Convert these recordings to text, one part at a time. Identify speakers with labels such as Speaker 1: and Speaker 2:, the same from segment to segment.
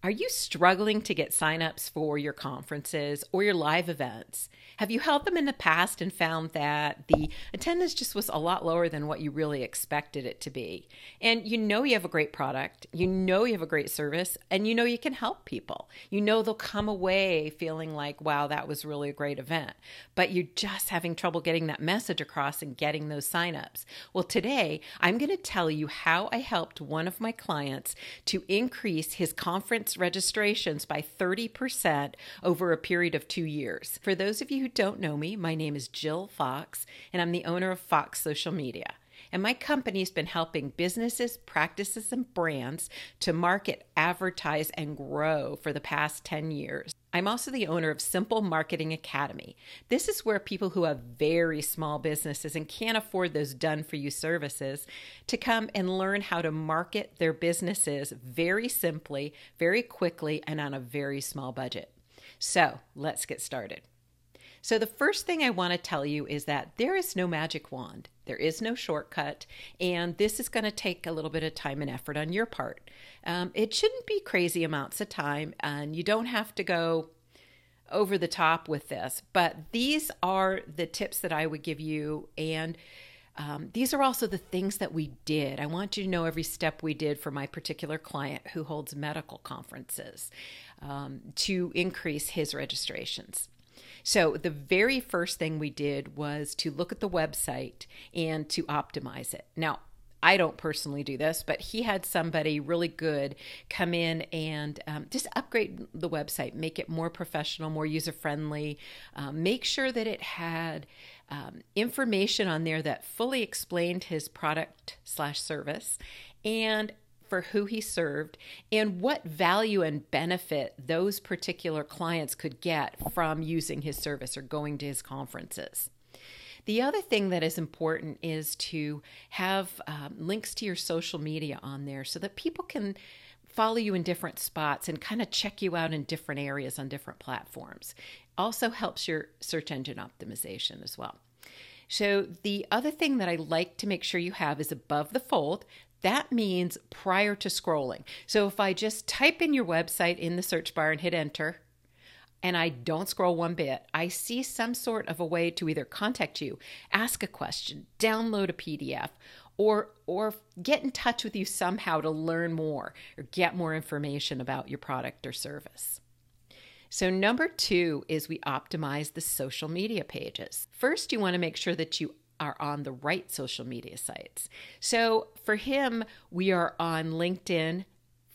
Speaker 1: Are you struggling to get signups for your conferences or your live events? Have you held them in the past and found that the attendance just was a lot lower than what you really expected it to be? And you know you have a great product, you know you have a great service, and you know you can help people. You know they'll come away feeling like, wow, that was really a great event. But you're just having trouble getting that message across and getting those signups. Well, today I'm going to tell you how I helped one of my clients to increase his conference registrations by 30% over a period of two years. For those of you who don't know me, my name is Jill Fox, and I'm the owner of Fox Social Media. And my company's been helping businesses, practices, and brands to market, advertise, and grow for the past 10 years. I'm also the owner of Simple Marketing Academy. This is where people who have very small businesses and can't afford those done for you services to come and learn how to market their businesses very simply, very quickly, and on a very small budget. So let's get started. So, the first thing I want to tell you is that there is no magic wand, there is no shortcut, and this is going to take a little bit of time and effort on your part. Um, it shouldn't be crazy amounts of time, and you don't have to go over the top with this, but these are the tips that I would give you. And um, these are also the things that we did. I want you to know every step we did for my particular client who holds medical conferences um, to increase his registrations. So, the very first thing we did was to look at the website and to optimize it. Now, I don't personally do this, but he had somebody really good come in and um, just upgrade the website, make it more professional, more user friendly, um, make sure that it had um, information on there that fully explained his product slash service and for who he served and what value and benefit those particular clients could get from using his service or going to his conferences. The other thing that is important is to have um, links to your social media on there so that people can follow you in different spots and kind of check you out in different areas on different platforms. Also helps your search engine optimization as well. So, the other thing that I like to make sure you have is above the fold. That means prior to scrolling. So if I just type in your website in the search bar and hit enter, and I don't scroll one bit, I see some sort of a way to either contact you, ask a question, download a PDF, or or get in touch with you somehow to learn more or get more information about your product or service. So, number two is we optimize the social media pages. First, you want to make sure that you are on the right social media sites. So for him, we are on LinkedIn,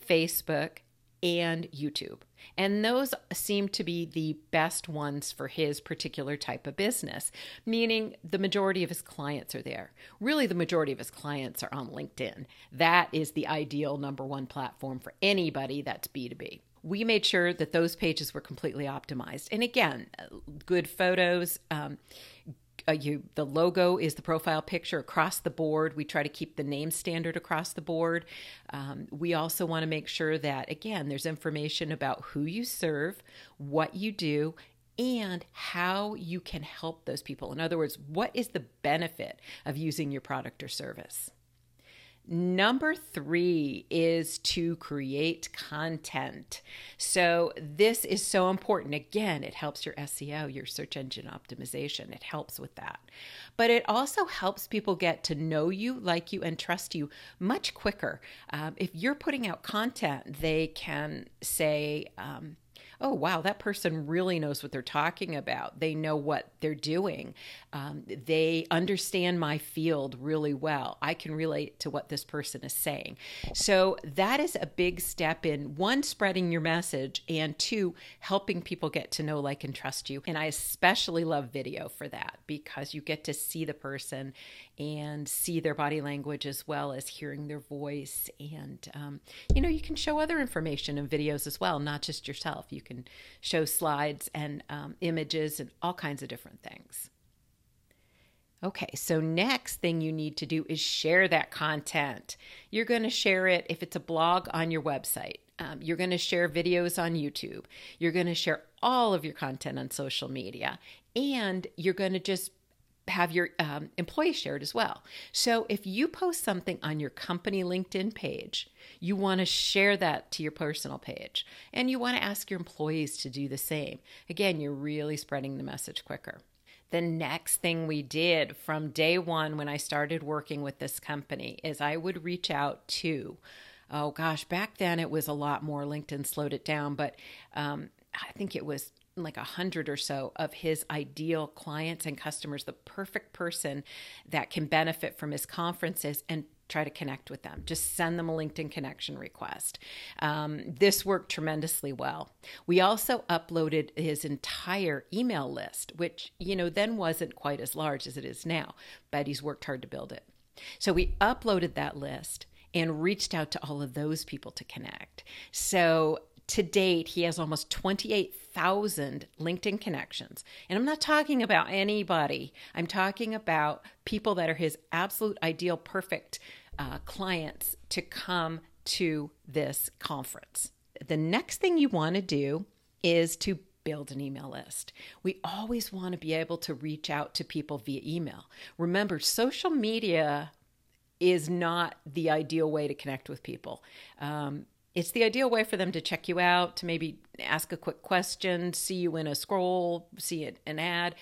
Speaker 1: Facebook, and YouTube. And those seem to be the best ones for his particular type of business, meaning the majority of his clients are there. Really, the majority of his clients are on LinkedIn. That is the ideal number one platform for anybody that's B2B we made sure that those pages were completely optimized. And again, good photos, um, uh, you the logo is the profile picture across the board. We try to keep the name standard across the board. Um, we also want to make sure that again, there's information about who you serve, what you do, and how you can help those people. In other words, what is the benefit of using your product or service? Number three is to create content. So, this is so important. Again, it helps your SEO, your search engine optimization. It helps with that. But it also helps people get to know you, like you, and trust you much quicker. Um, if you're putting out content, they can say, um, oh, wow, that person really knows what they're talking about. They know what they're doing. Um, they understand my field really well. I can relate to what this person is saying. So that is a big step in one, spreading your message, and two, helping people get to know, like, and trust you. And I especially love video for that because you get to see the person and see their body language as well as hearing their voice. And, um, you know, you can show other information in videos as well, not just yourself. You can show slides and um, images and all kinds of different things. Okay, so next thing you need to do is share that content. You're going to share it if it's a blog on your website. Um, you're going to share videos on YouTube. You're going to share all of your content on social media. And you're going to just have your um, employees shared as well. So if you post something on your company LinkedIn page, you want to share that to your personal page and you want to ask your employees to do the same. Again, you're really spreading the message quicker. The next thing we did from day one when I started working with this company is I would reach out to, oh gosh, back then it was a lot more. LinkedIn slowed it down, but um, I think it was like a hundred or so of his ideal clients and customers, the perfect person that can benefit from his conferences and try to connect with them. Just send them a LinkedIn connection request. Um, this worked tremendously well. We also uploaded his entire email list, which, you know, then wasn't quite as large as it is now, but he's worked hard to build it. So we uploaded that list and reached out to all of those people to connect. So to date, he has almost 28,000 LinkedIn connections. And I'm not talking about anybody, I'm talking about people that are his absolute ideal, perfect uh, clients to come to this conference. The next thing you want to do is to build an email list. We always want to be able to reach out to people via email. Remember, social media is not the ideal way to connect with people. Um, it's the ideal way for them to check you out, to maybe ask a quick question, see you in a scroll, see it, an ad.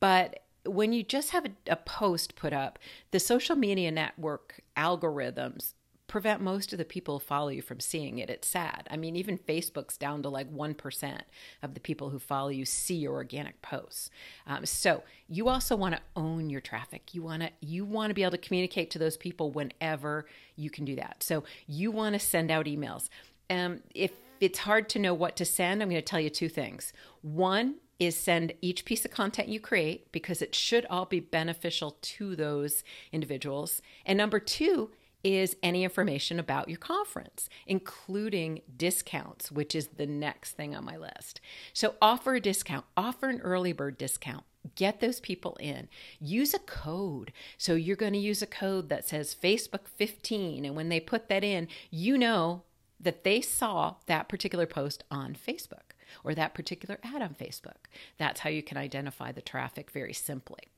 Speaker 1: But when you just have a, a post put up, the social media network algorithms prevent most of the people who follow you from seeing it. It's sad. I mean, even Facebook's down to like 1% of the people who follow you see your organic posts. Um, so you also want to own your traffic. You want to you want to be able to communicate to those people whenever you can do that. So you want to send out emails. Um, if it's hard to know what to send, I'm going to tell you two things. One is send each piece of content you create because it should all be beneficial to those individuals. And number two is any information about your conference, including discounts, which is the next thing on my list. So, offer a discount, offer an early bird discount. Get those people in. Use a code. So, you're going to use a code that says Facebook 15. And when they put that in, you know that they saw that particular post on Facebook or that particular ad on Facebook. That's how you can identify the traffic very simply.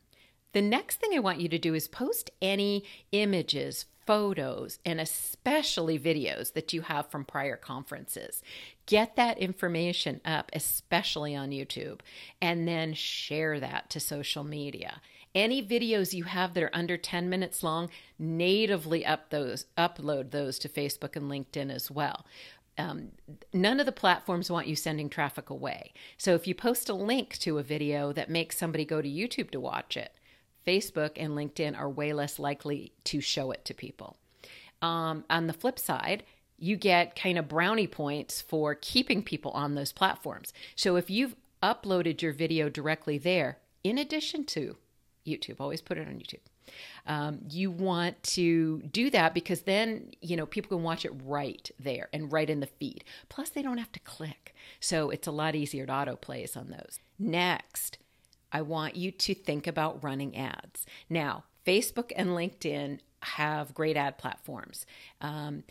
Speaker 1: The next thing I want you to do is post any images, photos, and especially videos that you have from prior conferences. Get that information up, especially on YouTube, and then share that to social media. Any videos you have that are under 10 minutes long, natively up those, upload those to Facebook and LinkedIn as well. Um, none of the platforms want you sending traffic away. So if you post a link to a video that makes somebody go to YouTube to watch it, Facebook and LinkedIn are way less likely to show it to people. Um, on the flip side, you get kind of brownie points for keeping people on those platforms. So if you've uploaded your video directly there, in addition to YouTube, always put it on YouTube. Um, you want to do that because then you know people can watch it right there and right in the feed. Plus, they don't have to click, so it's a lot easier to autoplays on those. Next, I want you to think about running ads. Now, Facebook and LinkedIn have great ad platforms. Um,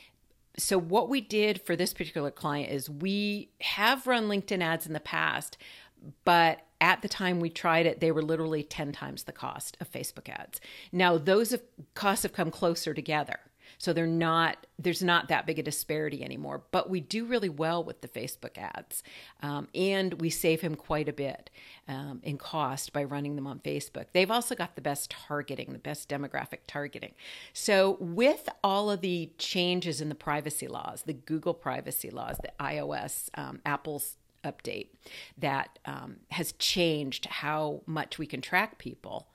Speaker 1: so, what we did for this particular client is we have run LinkedIn ads in the past, but at the time we tried it, they were literally 10 times the cost of Facebook ads. Now, those have, costs have come closer together. So they're not there's not that big a disparity anymore. But we do really well with the Facebook ads, um, and we save him quite a bit um, in cost by running them on Facebook. They've also got the best targeting, the best demographic targeting. So with all of the changes in the privacy laws, the Google privacy laws, the iOS, um, Apple's update that um, has changed how much we can track people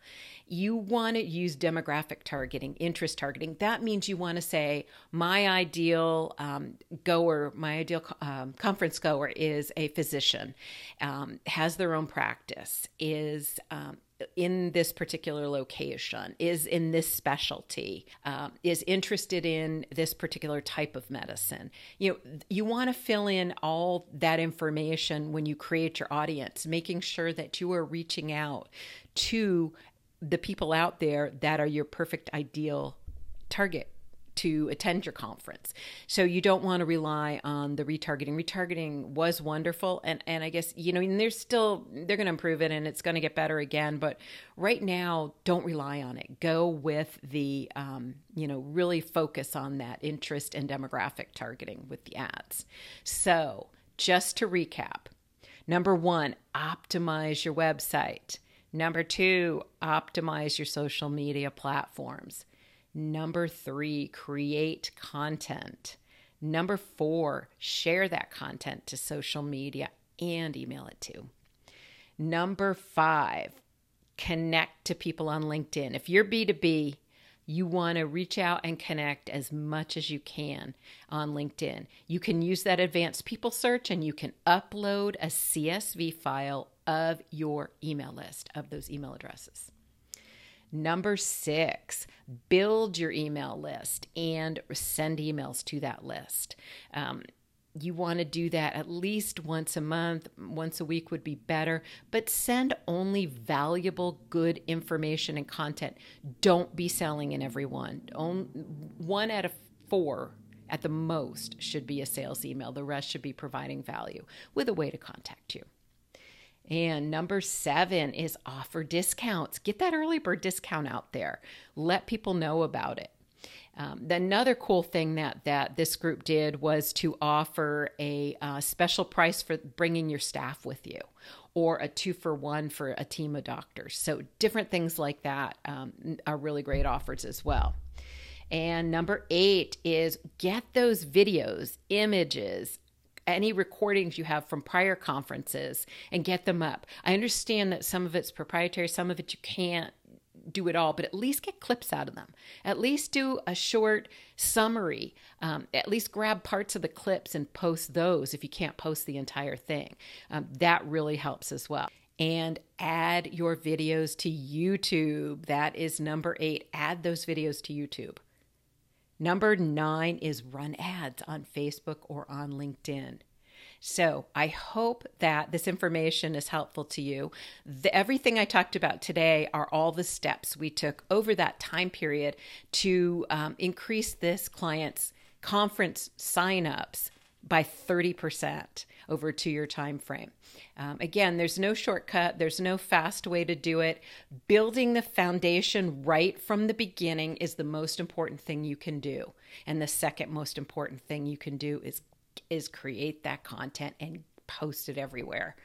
Speaker 1: you want to use demographic targeting, interest targeting. That means you want to say, my ideal um, goer, my ideal um, conference goer is a physician, um, has their own practice, is um, in this particular location, is in this specialty, uh, is interested in this particular type of medicine. You know, you want to fill in all that information when you create your audience, making sure that you are reaching out to the people out there that are your perfect ideal target to attend your conference. So you don't want to rely on the retargeting. Retargeting was wonderful, and and I guess you know and there's still they're going to improve it, and it's going to get better again. But right now, don't rely on it. Go with the um, you know really focus on that interest and demographic targeting with the ads. So just to recap. Number one, optimize your website. Number two, optimize your social media platforms. Number three, create content. Number four, share that content to social media and email it to. Number five, connect to people on LinkedIn. If you're B2B, you want to reach out and connect as much as you can on LinkedIn. You can use that advanced people search and you can upload a CSV file of your email list of those email addresses. Number six, build your email list and send emails to that list. Um, you want to do that at least once a month, once a week would be better, but send only valuable, good information and content. Don't be selling in every one. One out of four at the most should be a sales email. The rest should be providing value with a way to contact you. And number seven is offer discounts. Get that early bird discount out there. Let people know about it. Um, another cool thing that that this group did was to offer a uh, special price for bringing your staff with you, or a two for one for a team of doctors. So different things like that um, are really great offers as well. And number eight is get those videos, images, any recordings you have from prior conferences and get them up. I understand that some of it's proprietary, some of it you can't do it all, but at least get clips out of them. At least do a short summary. Um, at least grab parts of the clips and post those if you can't post the entire thing. Um, that really helps as well. And add your videos to YouTube. That is number eight. Add those videos to YouTube. Number nine is run ads on Facebook or on LinkedIn. So I hope that this information is helpful to you. The, everything I talked about today are all the steps we took over that time period to um, increase this client's conference signups by 30% over a two year time frame. Um, again, there's no shortcut, there's no fast way to do it. Building the foundation right from the beginning is the most important thing you can do. And the second most important thing you can do is is create that content and post it everywhere.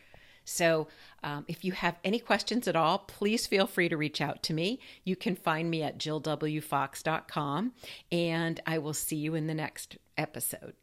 Speaker 1: So, um, if you have any questions at all, please feel free to reach out to me. You can find me at jillwfox.com, and I will see you in the next episode.